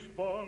spot.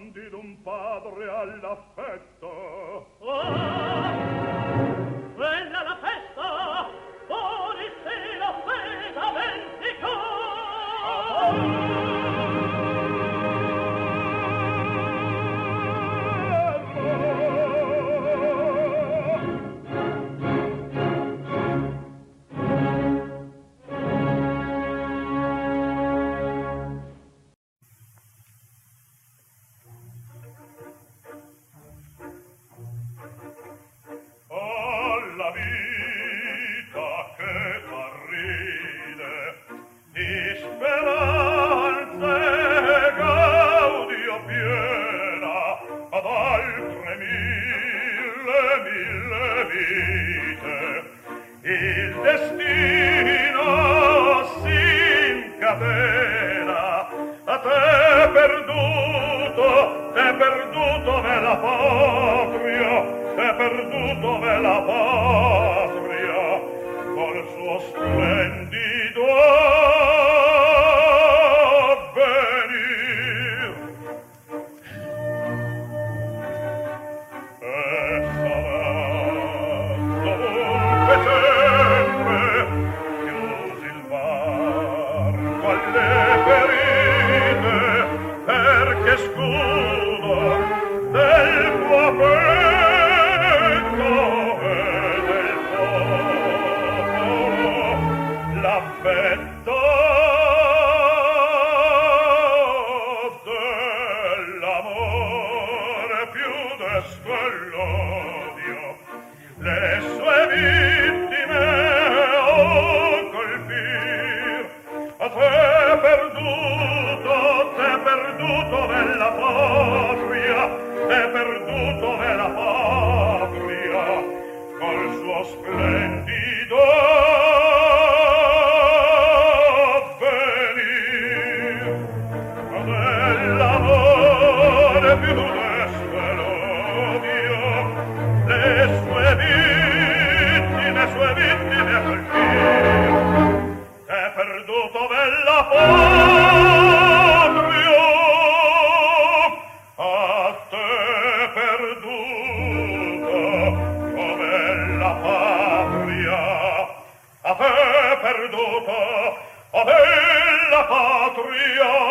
perduto nella patria, è perduto nella patria, col suo splendido Maria.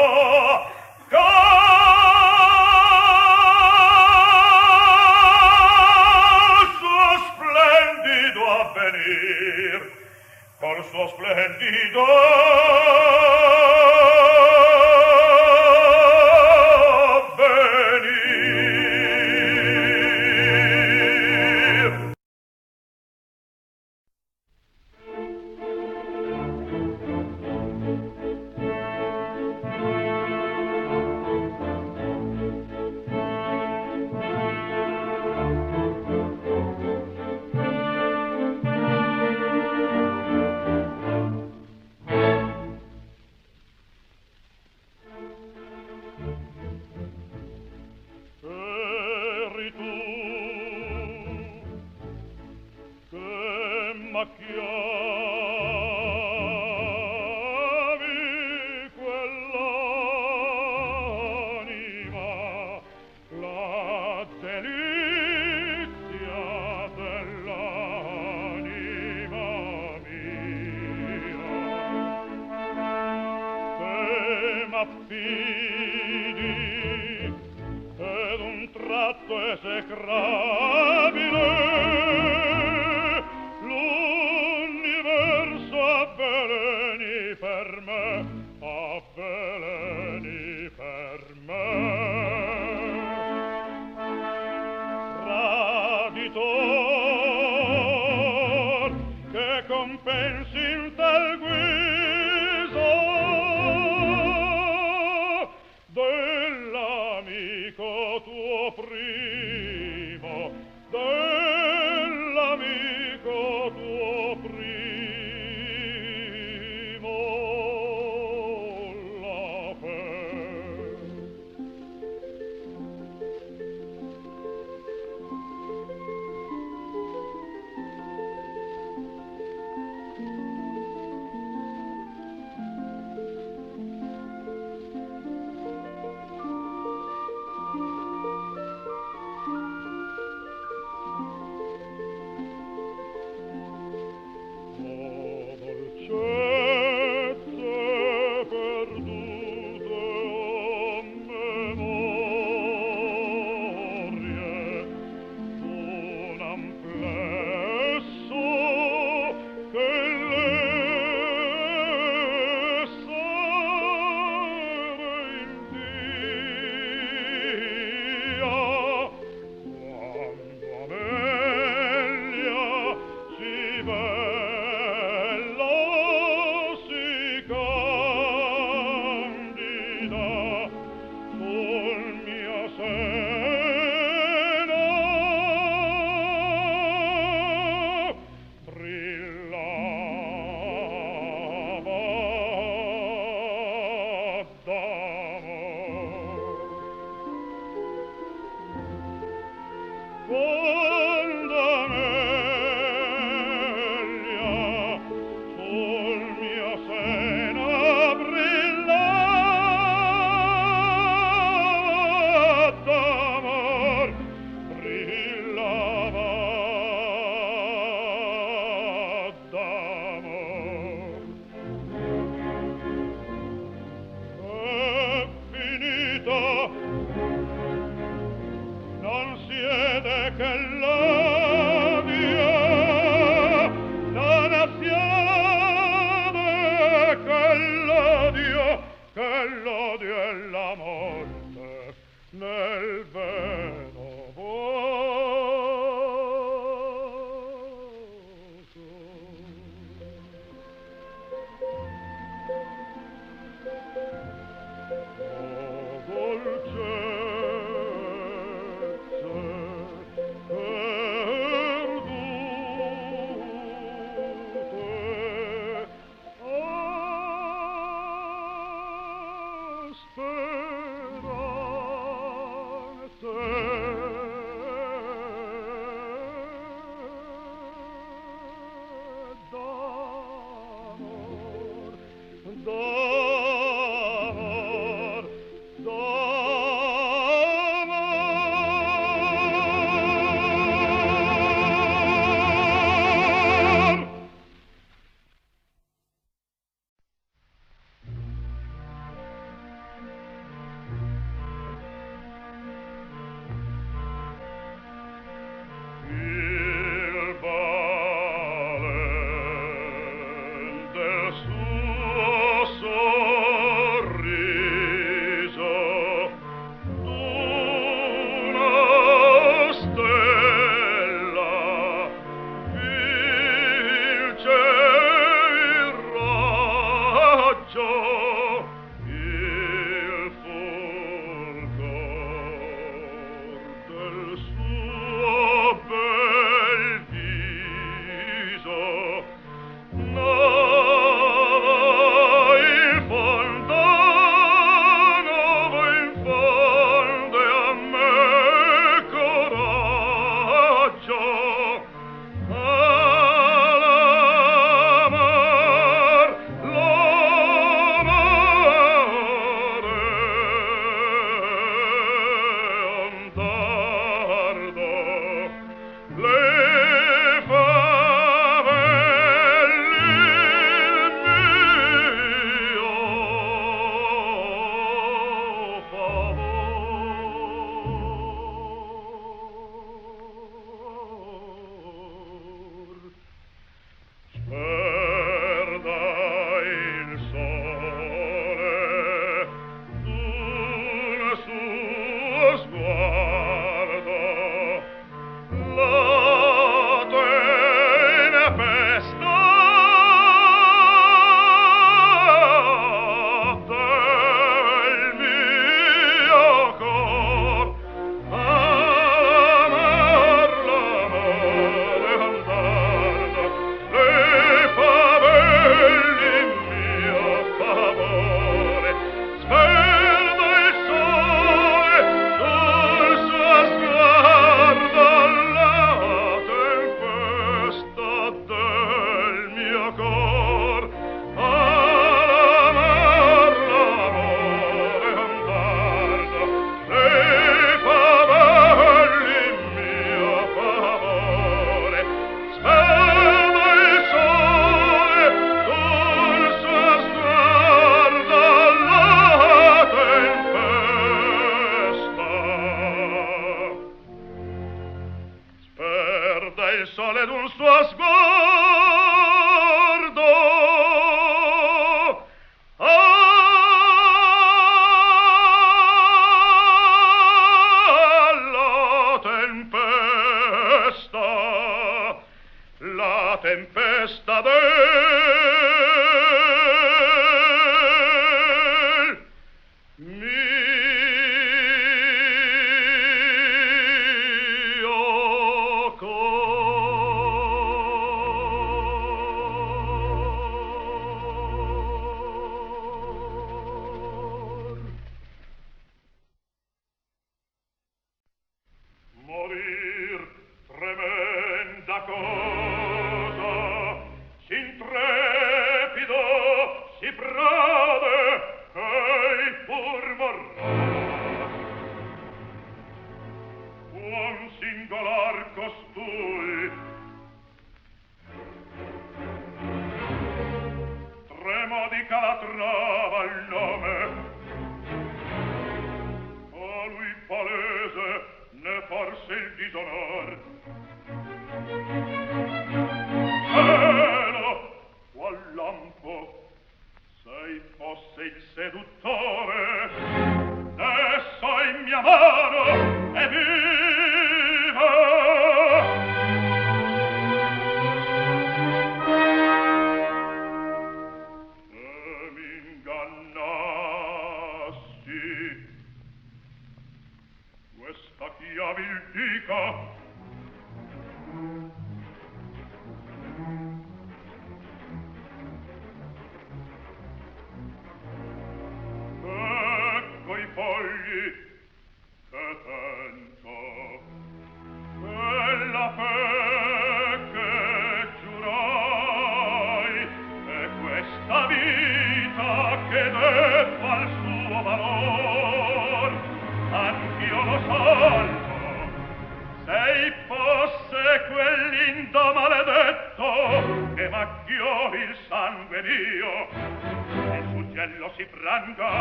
i'm sorry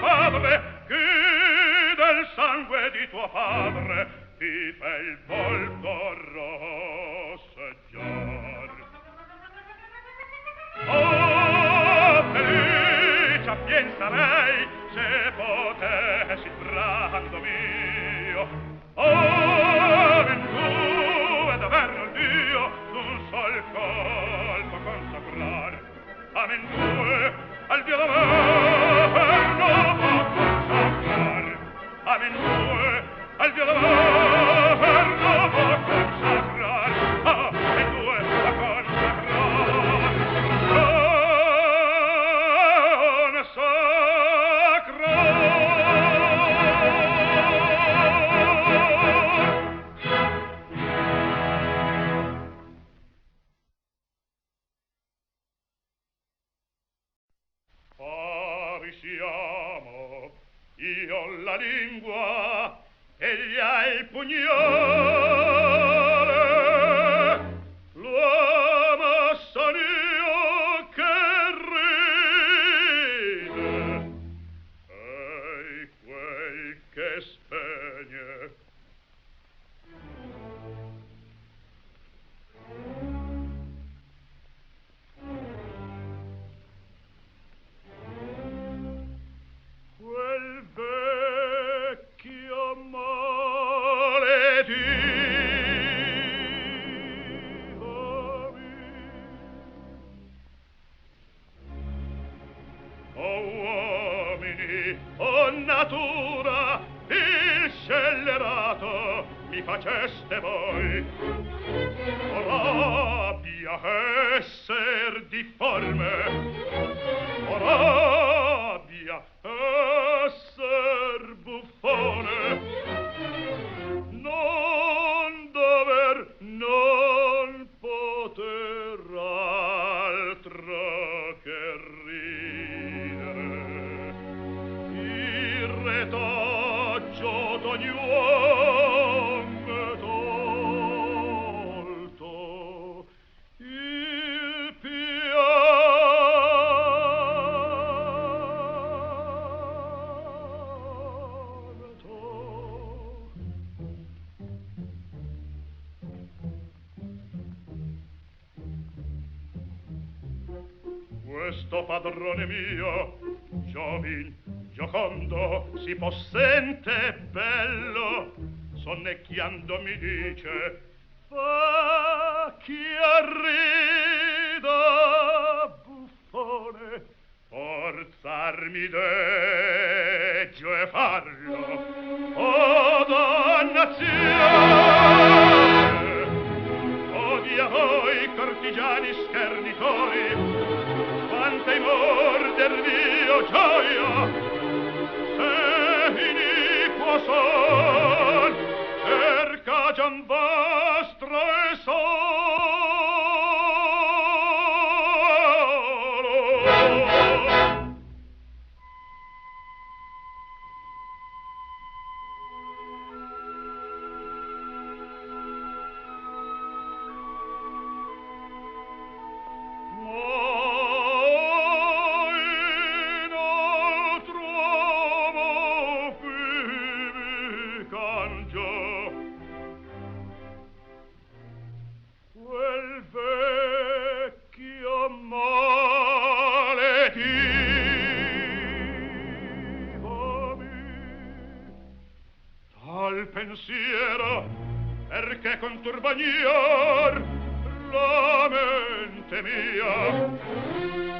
padre che del sangue di tuo padre ti fa il volto rosseggiar oh felice appien sarei se potessi brando mio. Oh ventù ed averno Dio d'un sol colpo consacrar. Amen due al Dio d'amore. Amen, al violon. io la lingua egli ha il pugno faceste voi. Ora pia esser difforme. Ora padrone mio giovin giocondo si possente bello sonnecchiando mi dice fa chi arrida buffone forzarmi deggio e farlo o dannazione odia voi cortigiani schernitori gioia con turbaniar la mente mia.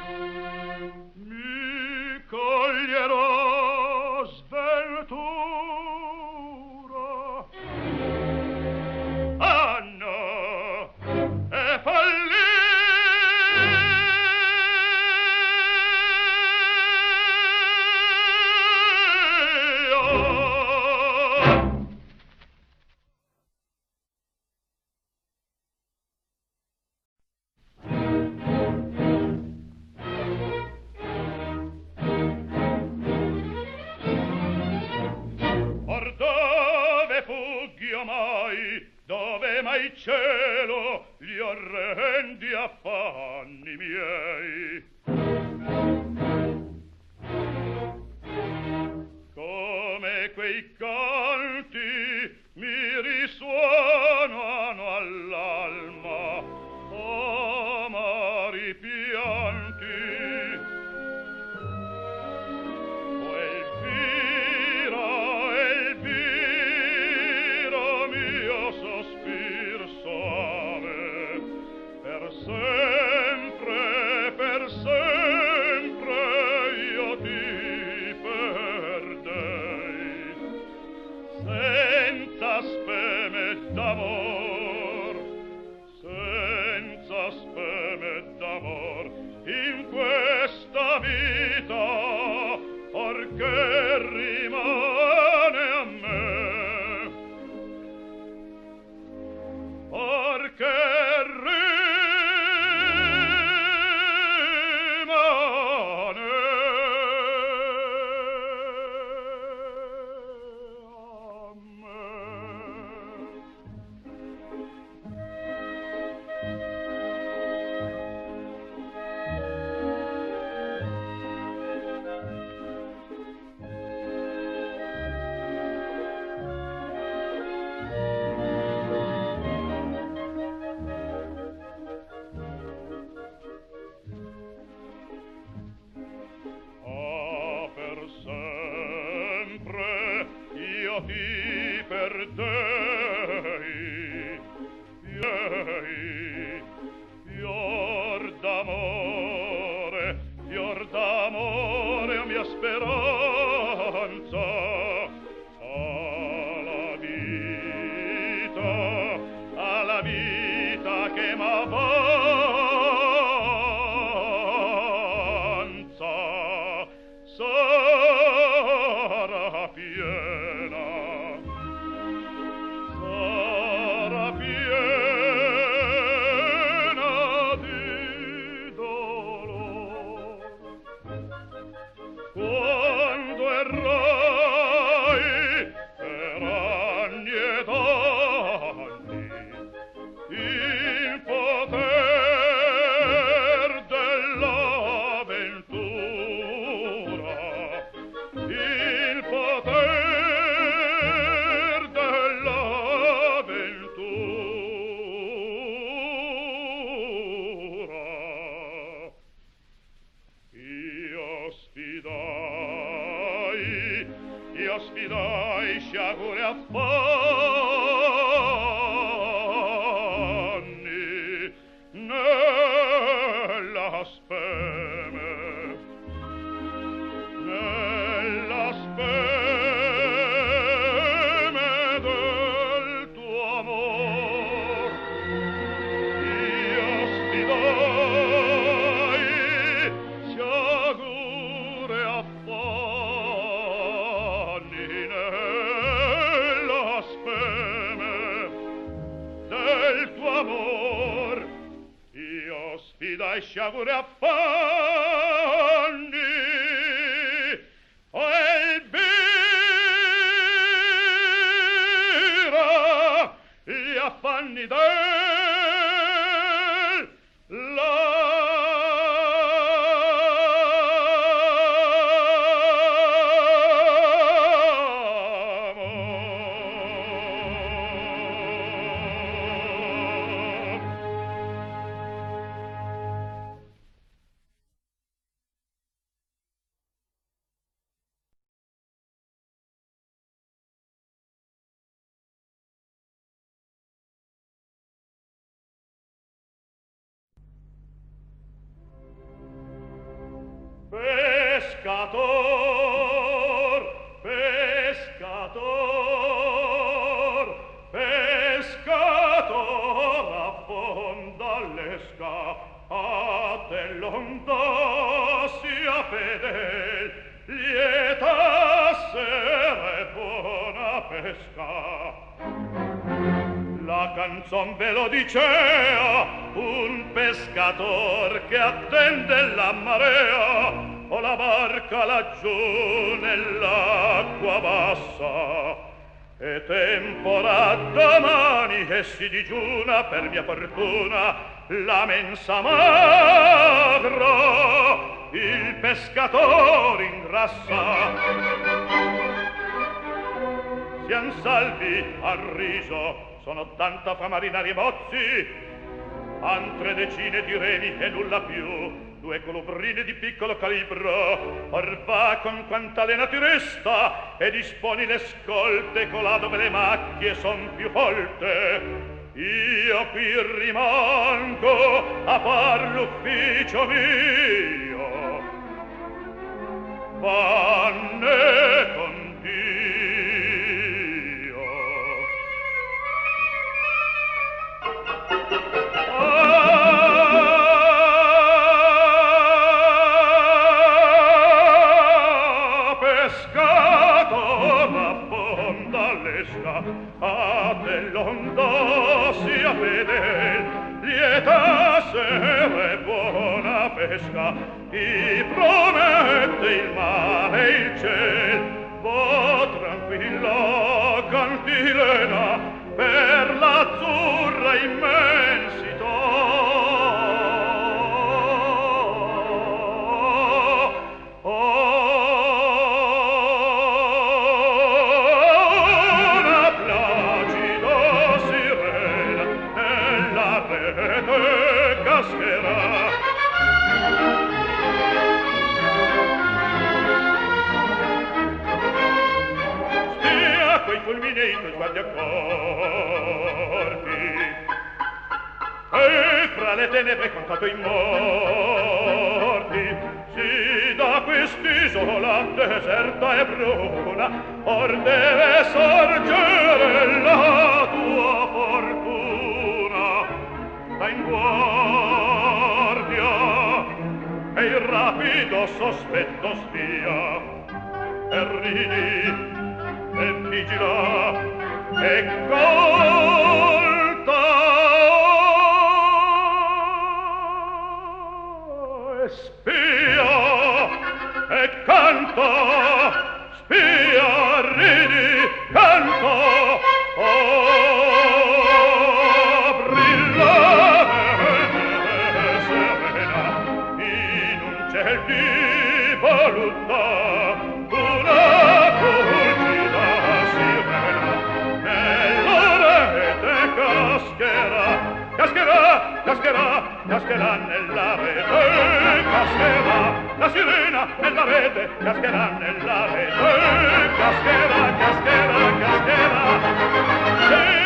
lasciavo affare nell'acqua bassa E tempora domani e si digiuna per mia fortuna la mensa magro il pescatore ingrassa sian salvi al riso sono tanta fa marinari mozzi altre decine di reni e nulla più due colubrine di piccolo calibro, or va con quanta lena ti resta, e disponi le scolte colà dove le macchie son più folte. Io qui rimango a far l'ufficio mio. Vanne con Dio. fedel lieta sere buona pesca ti promette il mare il ciel. Vo tranquillo cantilena per l'azzurra immensa deserta e bruta cascherà la sirena nella rete, cascherà nella rete, cascherà, cascherà, cascherà. Sì.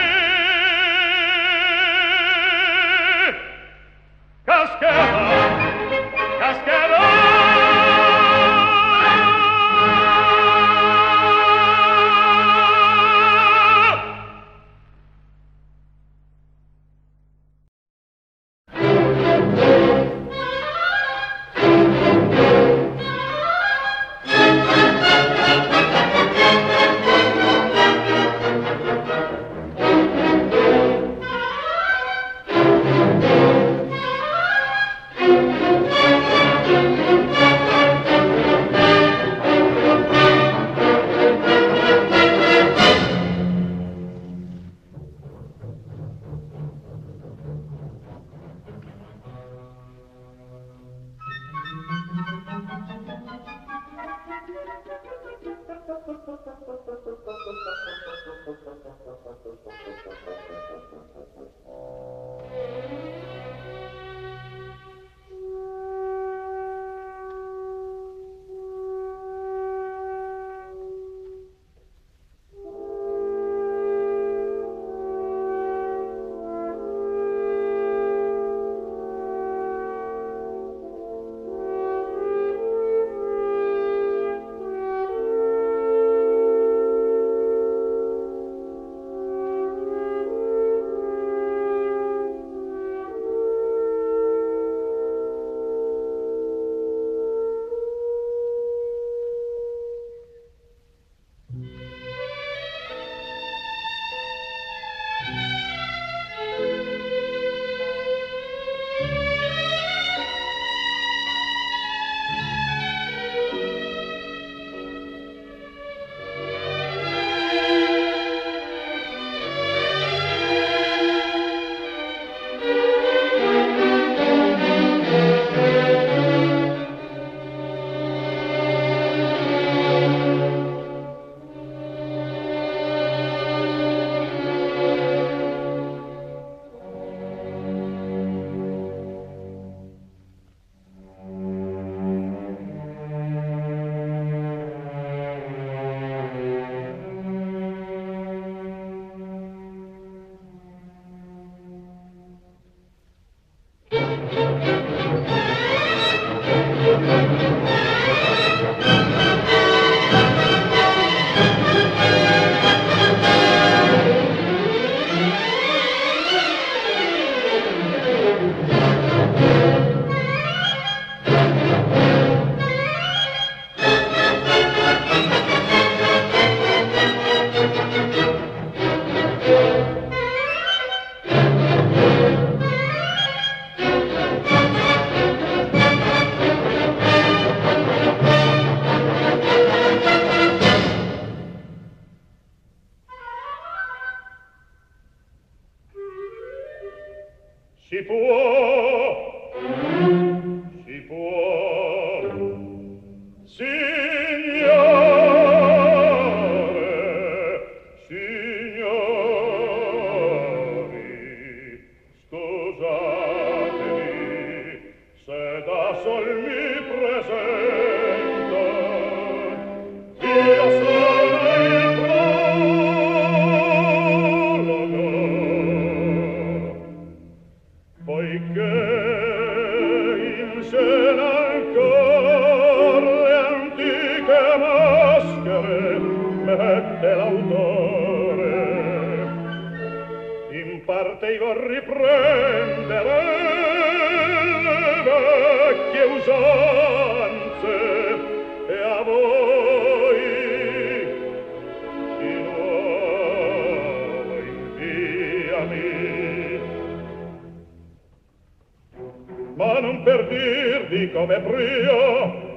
ma non per dirvi come prio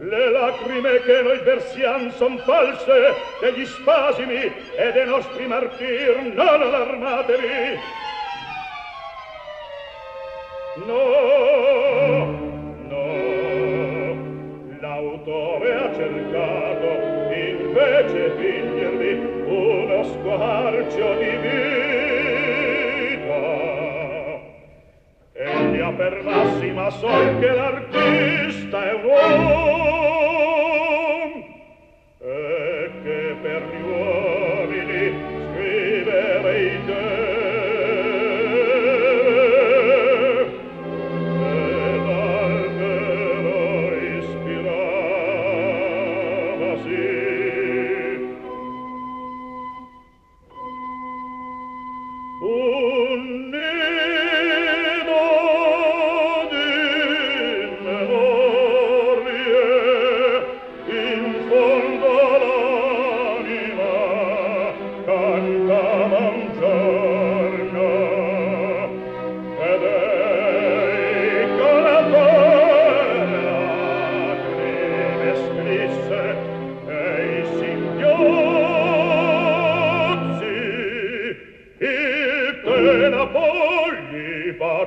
le lacrime che noi versiam son false degli spasimi e dei nostri martir non allarmatevi noi soy quedar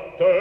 fatte